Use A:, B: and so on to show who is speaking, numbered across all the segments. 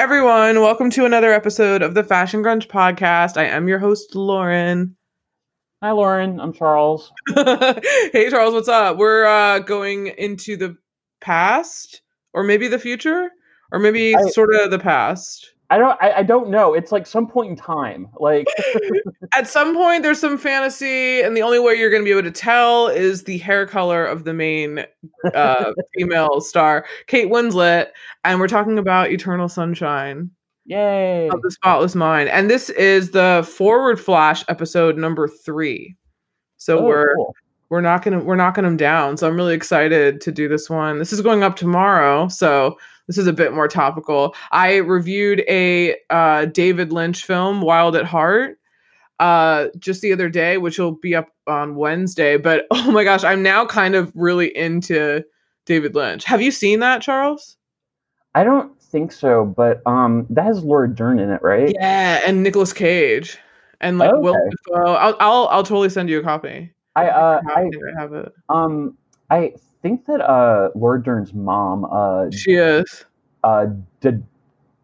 A: everyone. Welcome to another episode of the Fashion Grunge podcast. I am your host, Lauren.
B: Hi, Lauren. I'm Charles.
A: hey, Charles, what's up? We're uh, going into the past, or maybe the future, or maybe
B: I-
A: sort of the past.
B: I don't. I, I don't know. It's like some point in time. Like
A: At some point, there's some fantasy, and the only way you're going to be able to tell is the hair color of the main uh, female star, Kate Winslet. And we're talking about Eternal Sunshine.
B: yay.
A: of the spotless mind and this is the forward flash episode number three so
B: Oh,
A: we're
B: cool.
A: we're knocking we're knocking them down so i'm really excited to do this one this is going up tomorrow so this is a bit more topical i reviewed a uh, david lynch film wild at heart uh just the other day which will be up on wednesday but oh my gosh i'm now kind of really into david lynch have you seen that charles
B: I don't think so, but um, that has Laura Dern in it, right?
A: Yeah, and Nicolas Cage, and like Will
B: Okay.
A: I'll, I'll I'll totally send you a copy.
B: I uh,
A: I
B: I
A: have it.
B: um, I think that uh, Laura Dern's mom, uh,
A: She is.
B: uh, D-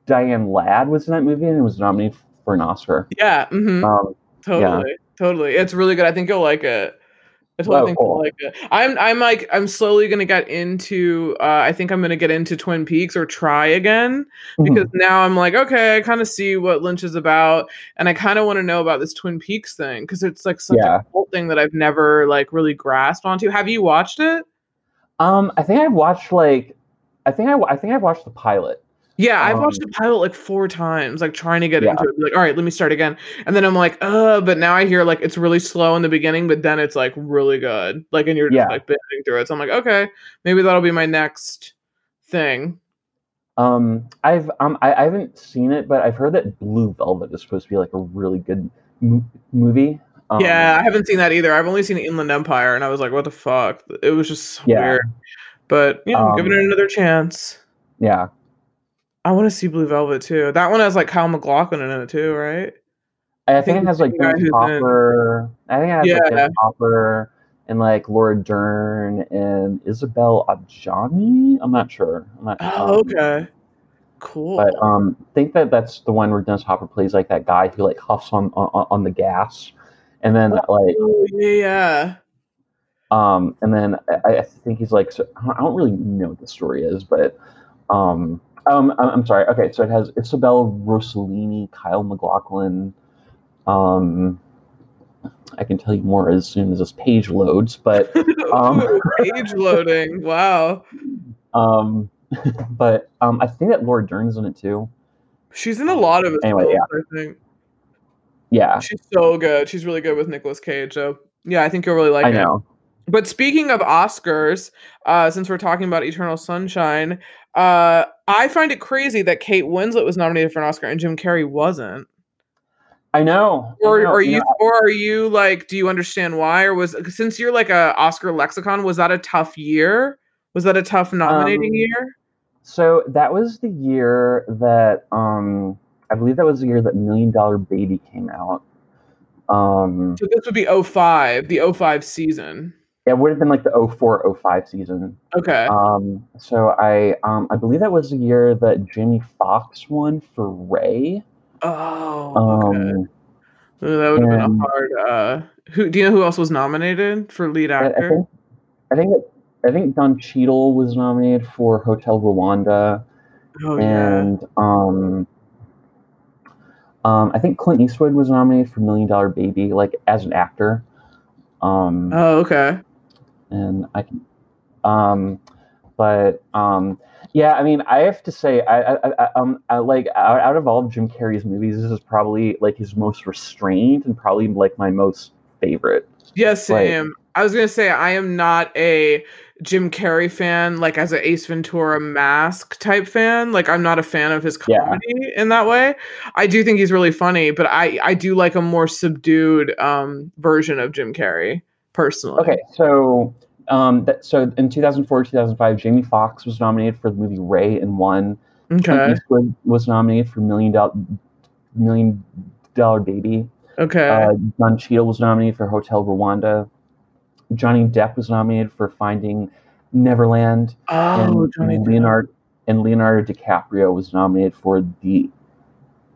B: Diane Ladd was in that movie and it was nominated for an Oscar.
A: Yeah. hmm
B: Um,
A: totally. Totally. It's really good. I think you'll like it. I totally
B: Oh,
A: think
B: cool.
A: you'll like it. I'm I'm like I'm slowly gonna get into. Uh, I think I'm gonna get into Twin Peaks or try again
B: mhm.
A: because now I'm like, okay, I kind of see what Lynch is about, and I kind of want to know about this Twin Peaks thing because it's like such
B: Yeah.
A: a cult thing that I've never like really grasped onto. Have you watched it?
B: Um, I think I've watched like, I think I, I think I've watched the pilot.
A: Yeah, I've watched
B: Um,
A: the pilot like four times, like trying to get
B: Yeah.
A: into it. Like, all right, let me start again. And then I'm like, uh, but now I hear like it's really slow in the beginning, but then it's like really good. Like, and you're just
B: Yeah.
A: like bending through it. So I'm like, okay, maybe that'll be my next thing.
B: Um, I've um, I, I haven't seen it, but I've heard that Blue Velvet is supposed to be like a really good mo- movie. Um,
A: yeah, I haven't seen that either. I've only seen Inland Empire, and I was like, what the fuck? It was just so
B: Yeah.
A: weird. But you know, giving
B: Um,
A: it another chance.
B: yeah.
A: I want to see Blue Velvet too. That one has like Kyle MacLachlan in it too, right?
B: I
A: think
B: think it has like Dennis Hopper. I think it has
A: Yeah.
B: like Dennis Hopper and like Laura Dern and Isabel Adjani. I'm not sure. I'm not.
A: Oh,
B: um,
A: okay. Cool.
B: But um, think that that's the one where Dennis Hopper plays like that guy who like huffs on on, on the gas, and then like
A: Oh, yeah, yeah.
B: um, and then I, I think he's like so, I don't really know what the story is, but um, um, I'm I'm sorry. Okay, so it has Isabel Rossellini, Kyle MacLachlan. Um, I can tell you more as soon as this page loads, but Um,
A: Ooh, page loading. Wow.
B: um, but um, I think that Laura Dern's in it too.
A: She's in a lot of his
B: Anyway,
A: films,
B: yeah.
A: I.
B: Yeah,
A: She's so good. She's really good with Nicolas Cage. So yeah, I think you'll really like
B: I
A: it.
B: know.
A: But speaking of Oscars, uh, since we're talking about Eternal Sunshine, uh, I find it crazy that Kate Winslet was nominated for an Oscar and Jim Carrey wasn't.
B: I know. I
A: Or
B: know,
A: are you,
B: know,
A: or are you like, do you understand why? Or was since you're like a Oscar lexicon, was that a tough year? Was that a tough nominating
B: Um,
A: year?
B: So that was the year that um I believe that was the year that Million Dollar Baby came out. Um
A: So this would be 05, the 05 season.
B: Yeah, it would have been like the 04 05 season.
A: Okay.
B: Um so I um I believe that was the year that Jamie Foxx won for Ray.
A: oh, okay.
B: Um
A: Ooh, that would have been a hard. Uh, who do you know who else was nominated for lead
B: I, I
A: actor?
B: think I think it, I think Don Cheadle was nominated for Hotel Rwanda
A: oh yeah.
B: and um um I think Clint Eastwood was nominated for Million Dollar Baby like as an actor. Um
A: Oh okay.
B: and I can, um, but um, yeah, I mean, I have to say, I, I, I um, I like out, out of all of Jim Carrey's movies, this is probably like his most restrained and probably like my most favorite.
A: Yeah,
B: Like-
A: same. I was gonna say I am not a Jim Carrey fan, like as a Ace Ventura Mask type fan. Like I'm not a fan of his
B: Yeah.
A: comedy in that way. I do think he's really funny, but I I do like a more subdued um version of Jim Carrey personally.
B: Okay, so um, that, so in 2004, 2005, Jamie Foxx was nominated for the movie Ray and won.
A: Okay.
B: Eastwood was nominated for Million Dollar Million Dollar Baby.
A: Okay.
B: Uh, Don Cheadle was nominated for Hotel Rwanda. Johnny Depp was nominated for Finding Neverland.
A: oh,
B: and
A: Johnny Depp.
B: Leonardo and Leonardo DiCaprio was nominated for The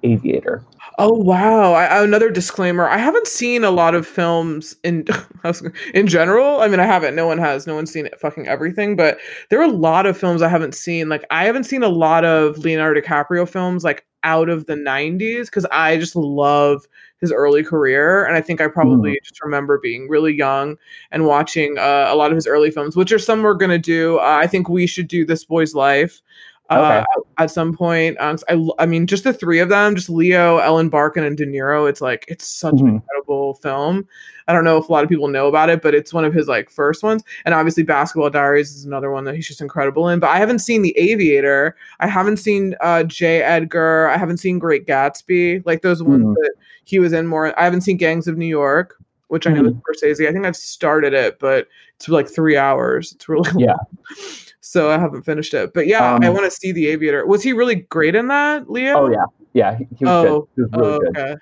B: Aviator.
A: Oh wow! I, another disclaimer: I haven't seen a lot of films in in general. I mean, I haven't. No one has. No one's seen it, fucking everything. But there are a lot of films I haven't seen. Like I haven't seen a lot of Leonardo DiCaprio films like out of the '90s because I just love his early career, and I think I probably mm. just remember being really young and watching uh, a lot of his early films, which are some we're gonna do. Uh, I think we should do this boy's life okay. uh, at some point. Um, I, I mean, just the three of them, just Leo, Ellen Barkin, and De Niro. It's like it's such mm-hmm. an incredible film. I don't know if a lot of people know about it, but it's one of his like first ones. And obviously, Basketball Diaries is another one that he's just incredible in. But I haven't seen The Aviator. I haven't seen uh, J. Edgar. I haven't seen Great Gatsby. Like those ones mm-hmm. that he was in more. I haven't seen Gangs of New York which I know mm-hmm. is Scorsese. I think I've started it, but it's like three hours. It's really
B: yeah.
A: so I haven't finished it. But yeah, um, I want to see the Aviator. Was he really great in that, Leo?
B: Oh yeah, yeah, he, he was oh, good. He was really oh, good. Okay.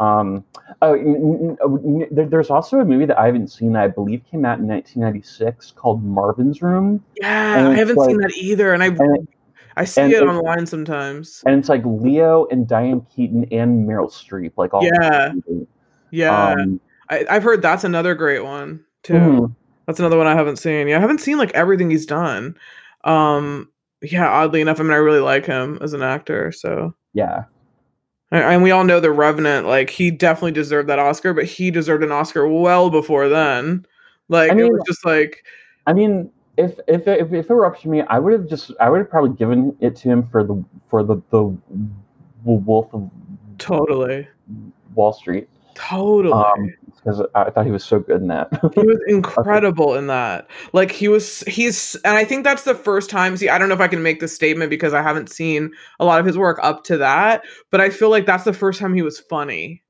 B: Um, oh, there's also a movie that I haven't seen that I believe came out in 1996 called Marvin's Room.
A: Yeah, I haven't like, seen that either, and I and I see it online sometimes.
B: And it's like Leo and Diane Keaton and Meryl Streep, like all.
A: Yeah, yeah. Um, I, have heard that's another great one too. Mm-hmm. That's another one I haven't seen. Yeah, I haven't seen like everything he's done. Um, yeah, oddly enough, I mean, I really like him as an actor. So
B: yeah,
A: and we all know the Revenant. Like he definitely deserved that Oscar, but he deserved an Oscar well before then. Like I mean, it was just like.
B: I mean, if if if, if it were up to me, I would have just I would have probably given it to him for the for the the Wolf of
A: totally
B: Wall Street.
A: Totally. Um,
B: because I thought he was so good in that.
A: he was incredible in that. Like he was, he's, and I think that's the first time. See, I don't know if I can make this statement because I haven't seen a lot of his work up to that, but I feel like that's the first time he was funny.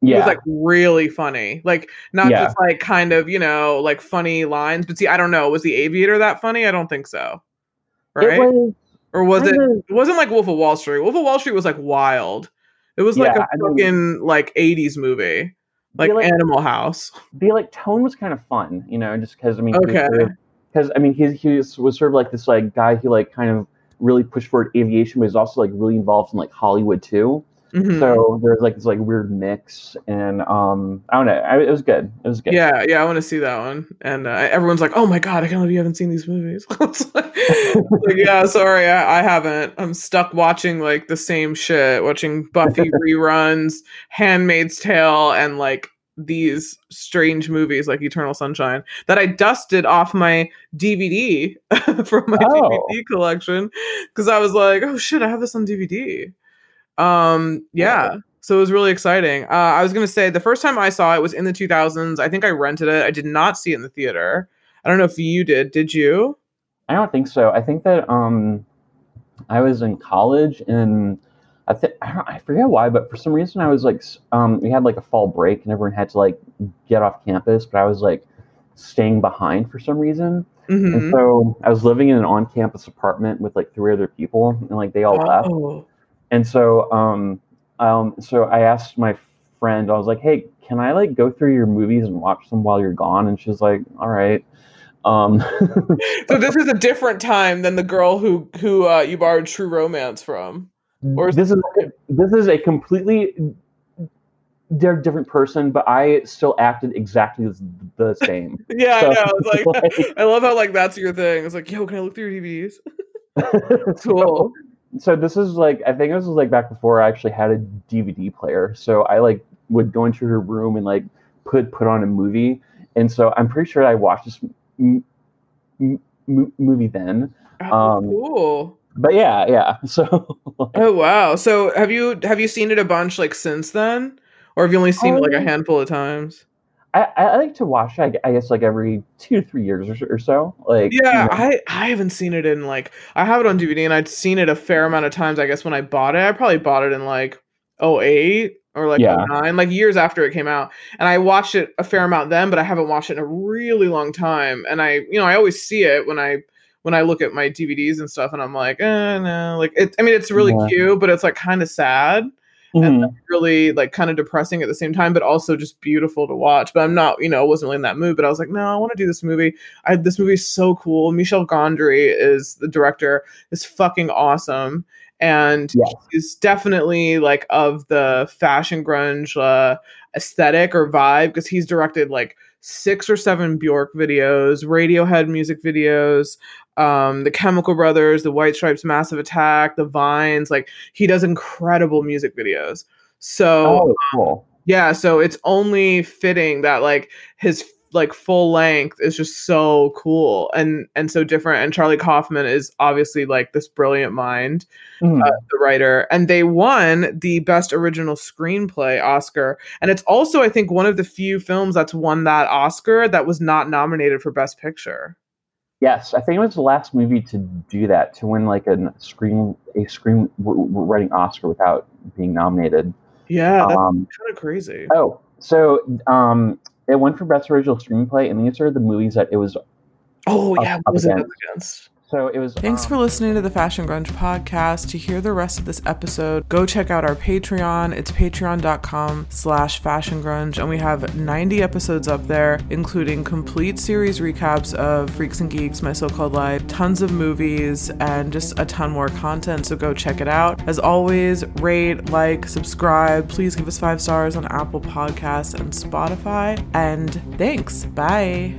A: Yeah. He was like really funny. Like not yeah. just like kind of, you know, like funny lines. But see, I don't know. Was the aviator that funny? I don't think so. Right? Was, or was it it wasn't like Wolf of Wall Street. Wolf of Wall Street was like wild. It was like yeah, a fucking I mean, like 80s movie like, like Animal House.
B: The like tone was kind of fun, you know, just because I mean,
A: okay,
B: because I mean, he he was sort of like this like guy who like kind of really pushed forward aviation, but he's also like really involved in like Hollywood too. Mm-hmm. So there's like this like weird mix, and um, I don't know, I, it was good. It was good.
A: Yeah, yeah, I want to see that one. And uh, everyone's like, "Oh my god, I can't believe you haven't seen these movies." like, like, yeah, sorry, I, I, haven't. I'm stuck watching like the same shit, watching Buffy reruns, Handmaid's Tale, and like these strange movies like Eternal Sunshine that I dusted off my DVD from my oh. DVD collection because I was like, "Oh shit, I have this on DVD." Um, yeah. So it was really exciting. Uh, I was gonna say the first time I saw it was in the 2000s. I think I rented it. I did not see it in the theater. I don't know if you did. Did you?
B: I don't think so. I think that um, I was in college and I think I, I, forget why, but for some reason I was like, um, we had like a fall break and everyone had to like get off campus, but I was like staying behind for some reason. Mm-hmm. And so I was living in an on-campus apartment with like three other people, and like they all oh. left. And so, um, um, so I asked my friend, I was like, "Hey, can I like go through your movies and watch them while you're gone?" And she's like, "All right." Um,
A: so this is a different time than the girl who who uh, you borrowed True Romance from.
B: Or this is this is a completely they're a different person, but I still acted exactly the same.
A: yeah, so, I know. It's like, like, I love how like that's your thing. It's like, yo, can I look through your DVDs?
B: cool so this is like I think this was like back before I actually had a DVD player. So I like would go into her room and like put put on a movie, and so I'm pretty sure I watched this m- m- movie then.
A: Oh, um, cool.
B: But yeah, yeah. So.
A: oh wow! So have you have you seen it a bunch like since then, or have you only seen um, it like a handful of times?
B: I, I like to watch I, I guess like every two to three years or, or so like
A: yeah you know. i i haven't seen it in like i have it on dvd and i'd seen it a fair amount of times i guess when i bought it i probably bought it in like 08 or like yeah. 09 like years after it came out and i watched it a fair amount then but i haven't watched it in a really long time and i you know i always see it when i when i look at my dvds and stuff and i'm like eh, no like it i mean it's really yeah. cute but it's like kind of sad and really like kind of depressing at the same time, but also just beautiful to watch. But I'm not, you know, wasn't really in that mood. But I was like, no, I want to do this movie. I this movie is so cool. Michel Gondry is the director. is fucking awesome, and
B: Yes.
A: he's definitely like of the fashion grunge uh, aesthetic or vibe because he's directed like six or seven Bjork videos, Radiohead music videos, um, the Chemical Brothers, the White Stripes, Massive Attack, the Vines. Like he does incredible music videos. So
B: Oh, cool.
A: yeah, so it's only fitting that like his like full length is just so cool and and so different. And Charlie Kaufman is obviously like this brilliant mind
B: Mhm.
A: the writer, and they won the Best Original Screenplay Oscar. And it's also, I think, one of the few films that's won that Oscar that was not nominated for Best Picture.
B: Yes, I think it was the last movie to do that to win like a screen a screen writing Oscar without being nominated.
A: Yeah, that's
B: Um,
A: kind of crazy.
B: oh, so um, it went for best original screenplay, and these are the movies that it was.
A: Oh yeah, what was it up against.
B: So it was.
A: Thanks
B: um,
A: for listening to the Fashion Grunge podcast. To hear the rest of this episode, go check out our Patreon. It's patreon.com slash fashion grunge. And we have 90 episodes up there, including complete series recaps of Freaks and Geeks, My So-Called Life, tons of movies, and just a ton more content. So go check it out. As always, rate, like, subscribe. Please give us five stars on Apple Podcasts and Spotify. And thanks. Bye.